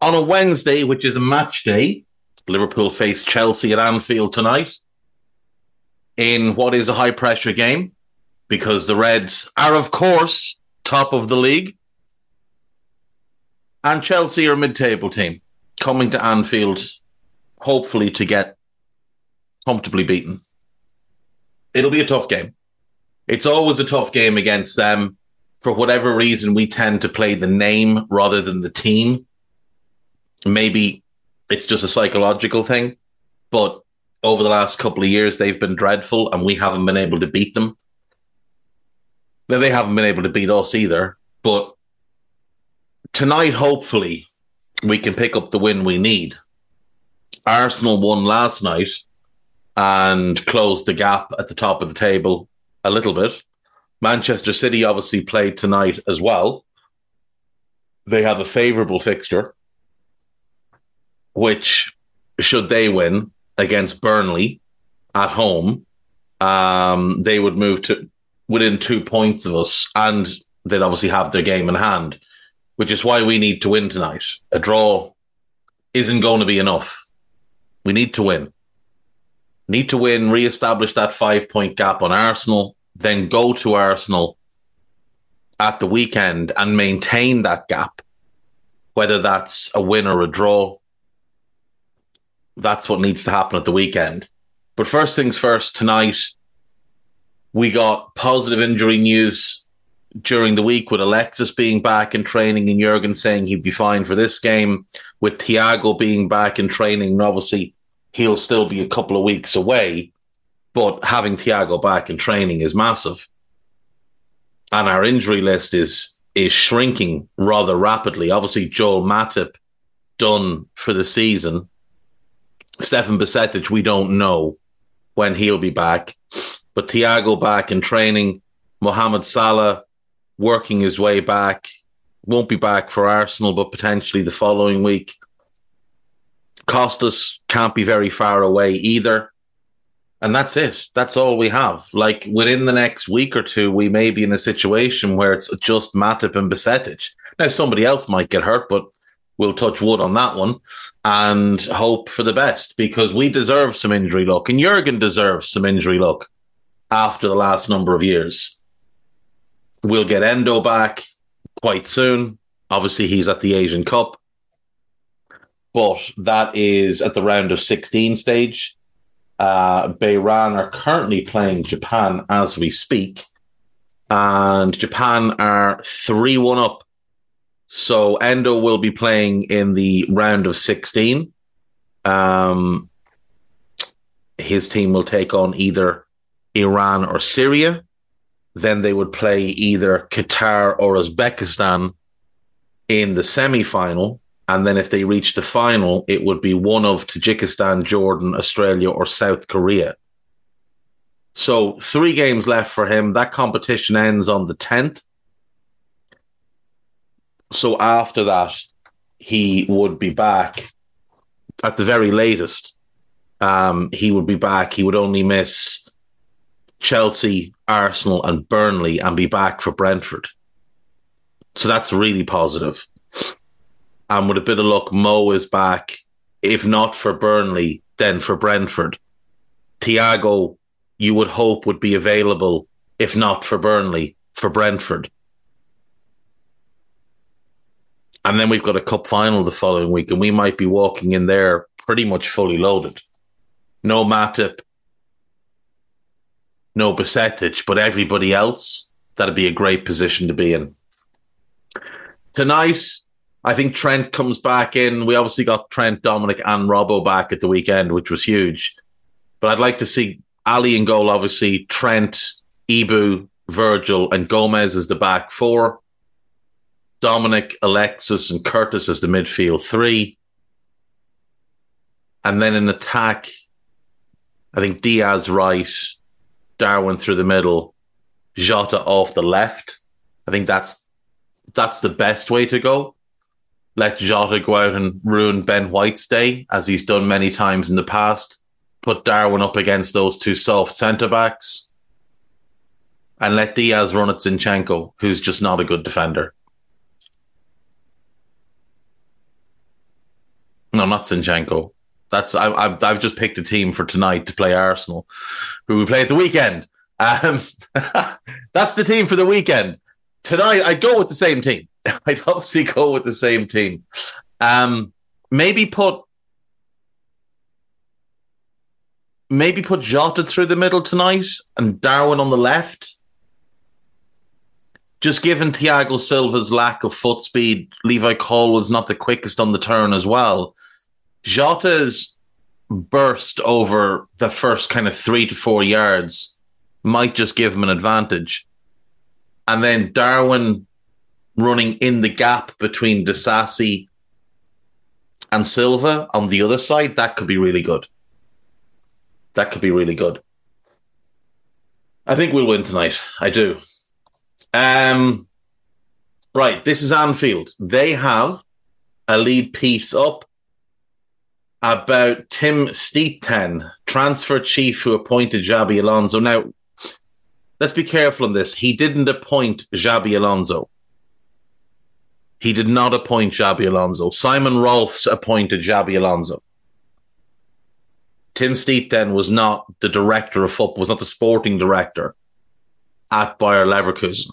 on a Wednesday, which is a match day. Liverpool face Chelsea at Anfield tonight in what is a high pressure game because the Reds are, of course, top of the league. And Chelsea are a mid table team coming to Anfield, hopefully to get comfortably beaten. It'll be a tough game. It's always a tough game against them. For whatever reason, we tend to play the name rather than the team. Maybe it's just a psychological thing, but over the last couple of years, they've been dreadful and we haven't been able to beat them. Now, they haven't been able to beat us either, but tonight, hopefully, we can pick up the win we need. Arsenal won last night and closed the gap at the top of the table a little bit. Manchester City obviously played tonight as well. They have a favourable fixture which should they win against Burnley at home, um, they would move to within two points of us, and they'd obviously have their game in hand, which is why we need to win tonight. A draw isn't going to be enough. We need to win. Need to win, re-establish that five point gap on Arsenal, then go to Arsenal at the weekend and maintain that gap, whether that's a win or a draw that's what needs to happen at the weekend. But first things first, tonight we got positive injury news during the week with Alexis being back in training and Jurgen saying he'd be fine for this game, with Thiago being back in training. And obviously, he'll still be a couple of weeks away, but having Thiago back in training is massive. And our injury list is is shrinking rather rapidly. Obviously, Joel Matip done for the season. Stefan Bajcetic, we don't know when he'll be back. But Thiago back in training, Mohamed Salah working his way back, won't be back for Arsenal, but potentially the following week. Costas can't be very far away either. And that's it. That's all we have. Like within the next week or two, we may be in a situation where it's just Matip and Bajcetic. Now, somebody else might get hurt, but we'll touch wood on that one and hope for the best because we deserve some injury luck and Jurgen deserves some injury luck after the last number of years. We'll get Endo back quite soon. Obviously, he's at the Asian Cup, but that is at the round of 16 stage. Uh, Bahrain are currently playing Japan as we speak, and Japan are 3 1 up so Endo will be playing in the round of 16. Um, his team will take on either Iran or Syria. Then they would play either Qatar or Uzbekistan in the semi final. And then if they reach the final, it would be one of Tajikistan, Jordan, Australia, or South Korea. So three games left for him. That competition ends on the 10th so after that, he would be back at the very latest. Um, he would be back. He would only miss Chelsea, Arsenal, and Burnley and be back for Brentford. So that's really positive. And with a bit of luck, Mo is back. If not for Burnley, then for Brentford. Thiago, you would hope, would be available, if not for Burnley, for Brentford. And then we've got a cup final the following week, and we might be walking in there pretty much fully loaded. No Matip, no Bajcetic, but everybody else, that'd be a great position to be in. Tonight, I think Trent comes back in. We obviously got Trent, Dominic, and Robbo back at the weekend, which was huge. But I'd like to see Ali in goal, obviously, Trent, Ibou, Virgil, and Gomez as the back four. Dominic, Alexis, and Curtis as the midfield three. And then in attack, I think Diaz right, Darwin through the middle, Jota off the left. I think that's that's the best way to go. Let Jota go out and ruin Ben White's day, as he's done many times in the past. Put Darwin up against those two soft centre backs. And let Diaz run at Zinchenko, who's just not a good defender. No, not Zinchenko. That's I, I've I've just picked a team for tonight to play Arsenal, who we play at the weekend. Um, that's the team for the weekend. Tonight, I'd go with the same team. I'd obviously go with the same team. Um, maybe put maybe put Jota through the middle tonight and Darwin on the left. Just given Thiago Silva's lack of foot speed, Levi Colwill was not the quickest on the turn as well. Jota's burst over the first kind of three to four yards might just give him an advantage. And then Darwin running in the gap between Disasi and Silva on the other side, that could be really good. That could be really good. I think we'll win tonight. I do. Um, right, this is Anfield. They have a lead piece up about Tim Steidten, transfer chief who appointed Xabi Alonso. Now, let's be careful on this. He didn't appoint Xabi Alonso. He did not appoint Xabi Alonso. Simon Rolfes appointed Xabi Alonso. Tim Steidten was not the director of football, was not the sporting director at Bayer Leverkusen.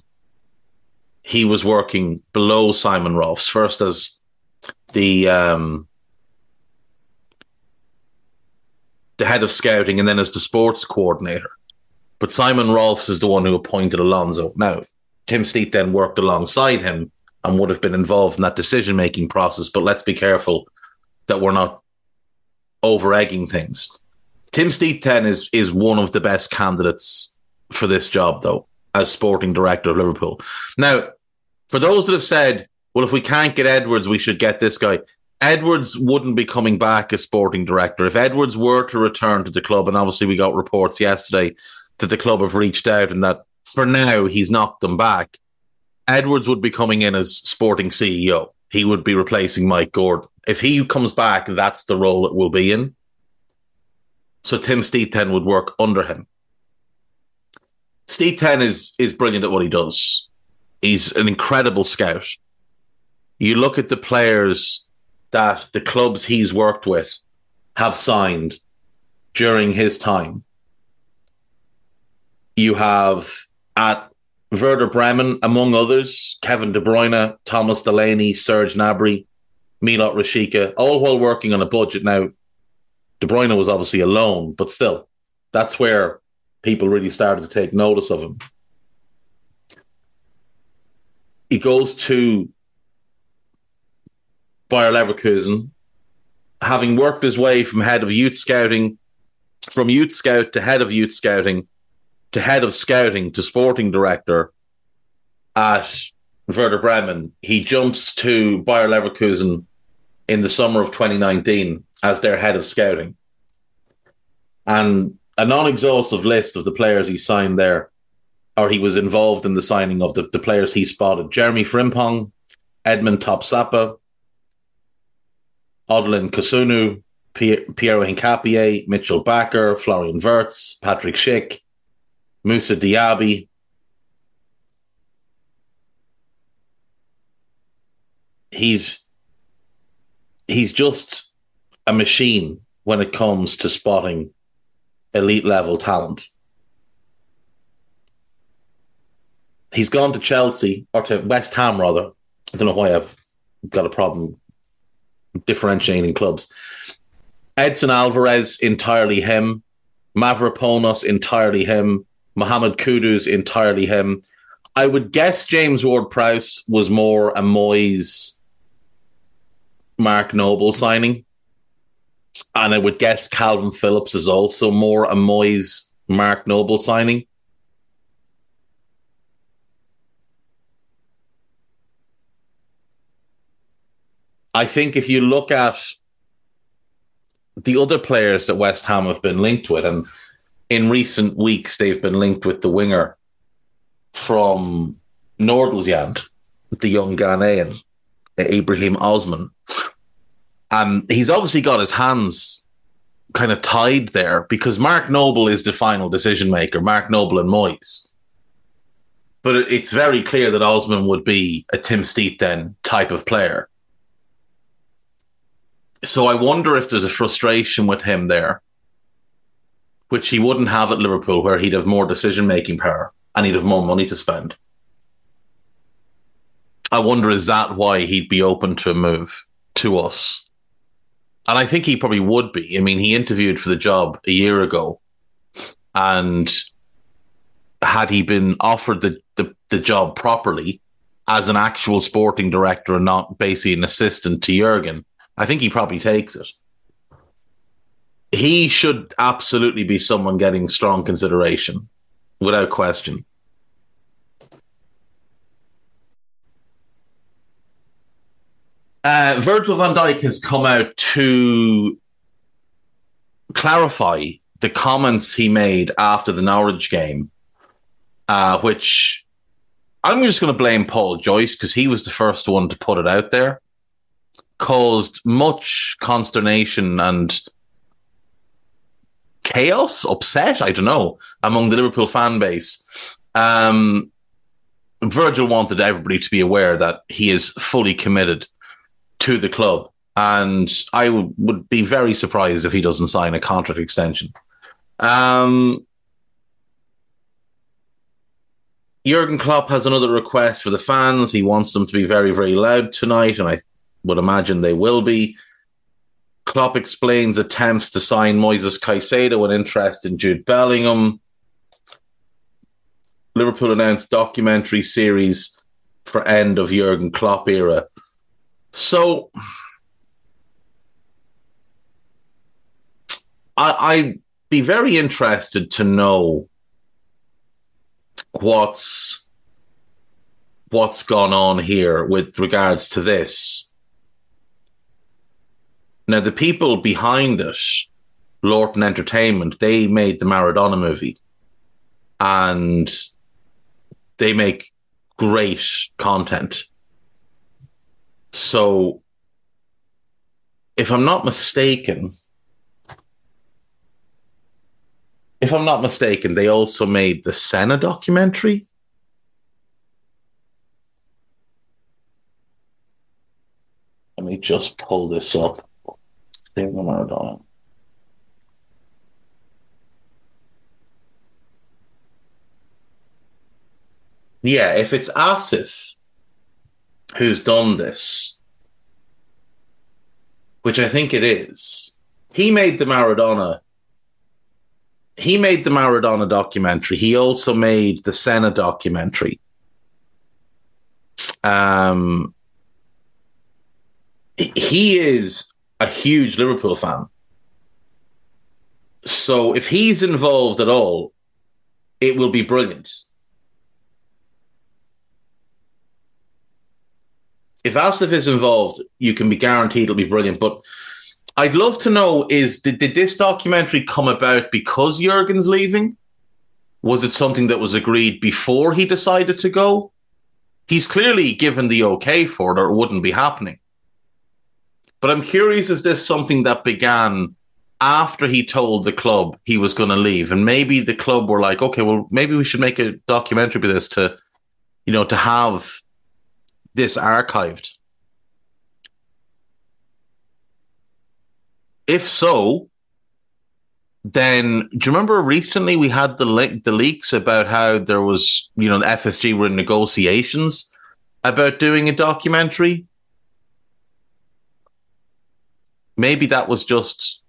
He was working below Simon Rolfes, first as the um, the head of scouting and then as the sports coordinator. But Simon Rolfes is the one who appointed Alonso. Now, Tim Steidten worked alongside him and would have been involved in that decision making process. But let's be careful that we're not over egging things. Tim Steidten is is one of the best candidates for this job, though, as sporting director of Liverpool. Now, for those that have said, well, if we can't get Edwards, we should get this guy. Edwards wouldn't be coming back as sporting director. If Edwards were to return to the club, and obviously we got reports yesterday that the club have reached out and that for now he's knocked them back, Edwards would be coming in as sporting CEO. He would be replacing Mike Gordon. If he comes back, that's the role it will be in. So Tim Steidten would work under him. Steidten is is brilliant at what he does. He's an incredible scout. You look at the players that the clubs he's worked with have signed during his time. You have at Werder Bremen, among others, Kevin De Bruyne, Thomas Delaney, Serge Gnabry, Milot Rashica, all while working on a budget. Now, De Bruyne was obviously alone, but still, that's where people really started to take notice of him. He goes to Bayer Leverkusen, having worked his way from head of youth scouting, from youth scout to head of youth scouting, to head of scouting to sporting director at Werder Bremen. He jumps to Bayer Leverkusen in the summer of 2019 as their head of scouting. And a non exhaustive list of the players he signed there, or he was involved in the signing of the, the players he spotted Jeremy Frimpong, Edmond Tapsoba, Odilon Kossounou, Piero Hincapié, Mitchell Bakker, Florian Wirtz, Patrick Schick, Moussa Diaby. He's he's just a machine when it comes to spotting elite level talent. He's gone to Chelsea or to West Ham rather. I don't know why I've got a problem differentiating clubs. Edson Alvarez, entirely him. Mavropanos, entirely him. Mohamed Kudus, entirely him. I would guess James Ward Prowse was more a Moyes Mark Noble signing. And I would guess Kalvin Phillips is also more a Moyes Mark Noble signing. I think if you look at the other players that West Ham have been linked with, and in recent weeks they've been linked with the winger from Nordsjælland, the young Ghanaian, Ibrahim Osman. And he's obviously got his hands kind of tied there because Mark Noble is the final decision maker, Mark Noble and Moyes. But it's very clear that Osman would be a Tim Steidten type of player. So I wonder if there's a frustration with him there, which he wouldn't have at Liverpool, where he'd have more decision making power and he'd have more money to spend. I wonder is that why he'd be open to a move to us? And I think he probably would be. I mean, he interviewed for the job a year ago, and had he been offered the, the, the job properly as an actual sporting director and not basically an assistant to Jurgen, I think he probably takes it. He should absolutely be someone getting strong consideration, without question. Uh, Virgil van Dijk has come out to clarify the comments he made after the Norwich game, uh, which I'm just going to blame Paul Joyce because he was the first one to put it out there caused much consternation and chaos, upset, I don't know, among the Liverpool fan base. Um, Virgil wanted everybody to be aware that he is fully committed to the club. And I w- would be very surprised if he doesn't sign a contract extension. Um, Jurgen Klopp has another request for the fans. He wants them to be very, very loud tonight, and I would imagine they will be. Klopp explains attempts to sign Moises Caicedo and interest in Jude Bellingham. Liverpool announced documentary series for end of Jurgen Klopp era. So I, I'd be very interested to know what's what's gone on here with regards to this now, the people behind it, Lorton Entertainment, they made the Maradona movie and they make great content. So, if I'm not mistaken, if I'm not mistaken, they also made the Senna documentary. Let me just pull this up. Diego Maradona. Yeah, if it's Asif who's done this, which I think it is, he made the Maradona. He made the Maradona documentary. He also made the Senna documentary. Um, he is a huge Liverpool fan. So if he's involved at all, it will be brilliant. If Asif is involved, you can be guaranteed it'll be brilliant. But I'd love to know is did, did this documentary come about because Jurgen's leaving? Was it something that was agreed before he decided to go? He's clearly given the okay for it, or it wouldn't be happening. But I'm curious, is this something that began after he told the club he was going to leave? And maybe the club were like, okay, well, maybe we should make a documentary with this to, you know, to have this archived. If so, then do you remember recently we had the le- the leaks about how there was, you know, the FSG were in negotiations about doing a documentary maybe that was just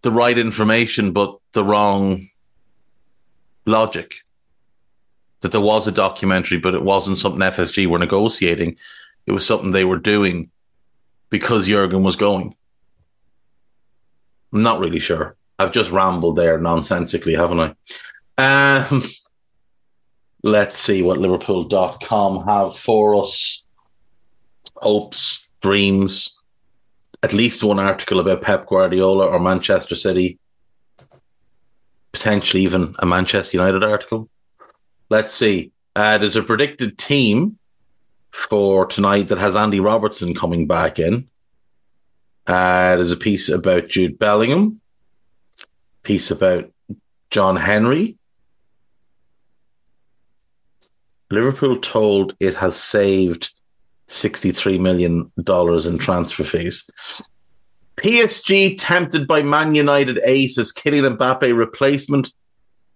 the right information, but the wrong logic. That there was a documentary, but it wasn't something FSG were negotiating. It was something they were doing because Jurgen was going. I'm not really sure. I've just rambled there nonsensically, haven't I? Um, let's see what Liverpool.com have for us. Hopes, dreams, at least one article about Pep Guardiola or Manchester City, potentially even a Manchester United article. Let's see. Uh, there's a predicted team for tonight that has Andy Robertson coming back in. Uh, there's a piece about Jude Bellingham, piece about John Henry. Liverpool told it has saved $63 million in transfer fees. PSG tempted by Man United ace as Kylian Mbappe replacement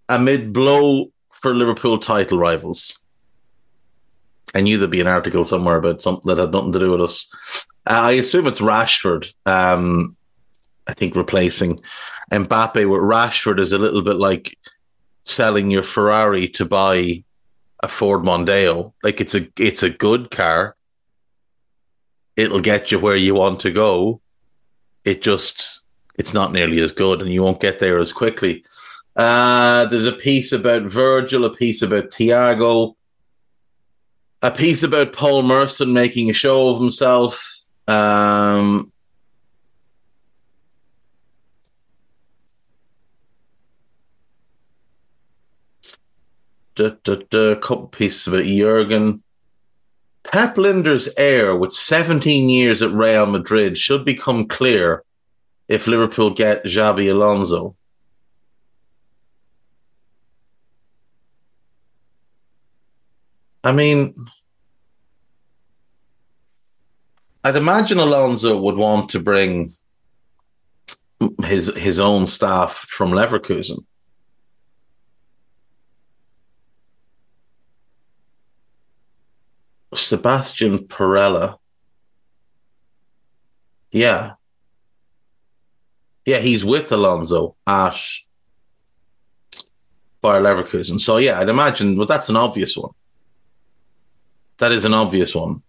amid blow for Liverpool title rivals. I knew there'd be an article somewhere about something that had nothing to do with us. Uh, I assume it's Rashford. Um, I think replacing Mbappe with Rashford is a little bit like selling your Ferrari to buy a Ford Mondeo. Like it's a it's a good car. It'll get you where you want to go. It just it's not nearly as good, and you won't get there as quickly. Uh, there's a piece about Virgil, a piece about Thiago, a piece about Paul Merson making a show of himself. Um, a couple pieces about Jurgen. Pep Lijnders' heir with 17 years at Real Madrid should become clear if Liverpool get Xabi Alonso. I mean, I'd imagine Alonso would want to bring his his own staff from Leverkusen. Sebastian Parrilla. Yeah. Yeah, he's with Alonso at Bayer Leverkusen. So yeah, I'd imagine, well, that's an obvious one. That is an obvious one.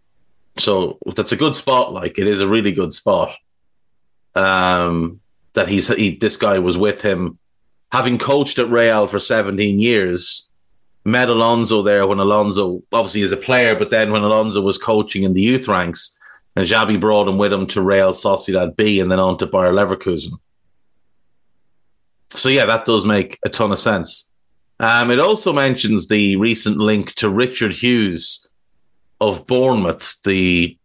So that's a good spot. Like it is a really good spot. Um, that he's he, this guy was with him, having coached at Real for 17 years met Alonso there when Alonso obviously is a player, but then when Alonso was coaching in the youth ranks, and Xabi brought him with him to Real Sociedad B and then on to Bayer Leverkusen. So yeah, that does make a ton of sense. Um, it also mentions the recent link to Richard Hughes of Bournemouth, the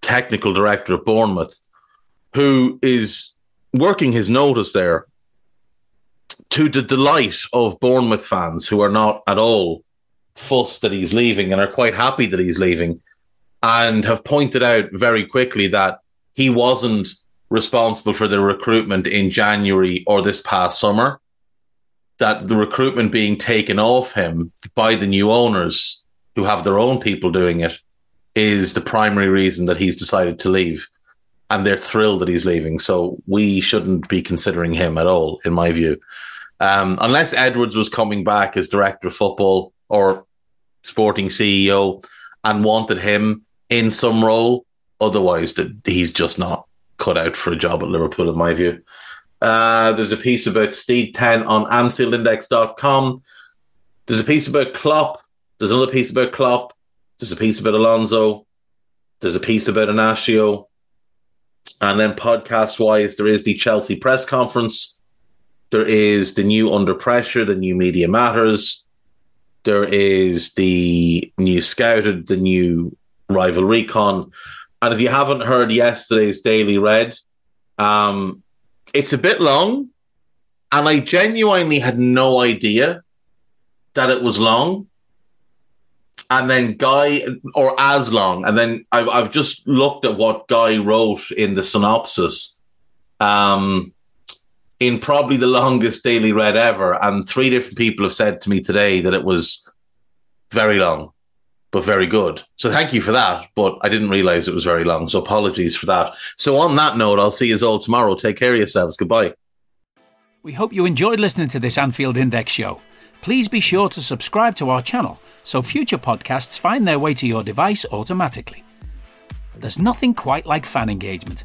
technical director of Bournemouth, who is working his notice there to the delight of Bournemouth fans who are not at all fussed that he's leaving and are quite happy that he's leaving and have pointed out very quickly that he wasn't responsible for the recruitment in January or this past summer. That the recruitment being taken off him by the new owners who have their own people doing it is the primary reason that he's decided to leave. And they're thrilled that he's leaving. So we shouldn't be considering him at all, in my view. Um, unless Edwards was coming back as director of football or sporting CEO and wanted him in some role, otherwise he's just not cut out for a job at Liverpool, in my view. Uh, there's a piece about Steidten on AnfieldIndex.com. There's a piece about Klopp. There's another piece about Klopp. There's a piece about Alonso. There's a piece about Inacio. And then podcast wise, there is the Chelsea press conference there is the new Under Pressure, the new Media Matters. There is the new Scouted, the new Rival Recon. And if you haven't heard yesterday's Daily Red, um, it's a bit long. And I genuinely had no idea that it was long. And then Guy, or as long. And then I've, I've just looked at what Guy wrote in the synopsis. Um, in probably the longest Daily Red ever. And three different people have said to me today that it was very long, but very good. So thank you for that. But I didn't realize it was very long. So apologies for that. So on that note, I'll see you all tomorrow. Take care of yourselves. Goodbye. We hope you enjoyed listening to this Anfield Index show. Please be sure to subscribe to our channel so future podcasts find their way to your device automatically. There's nothing quite like fan engagement,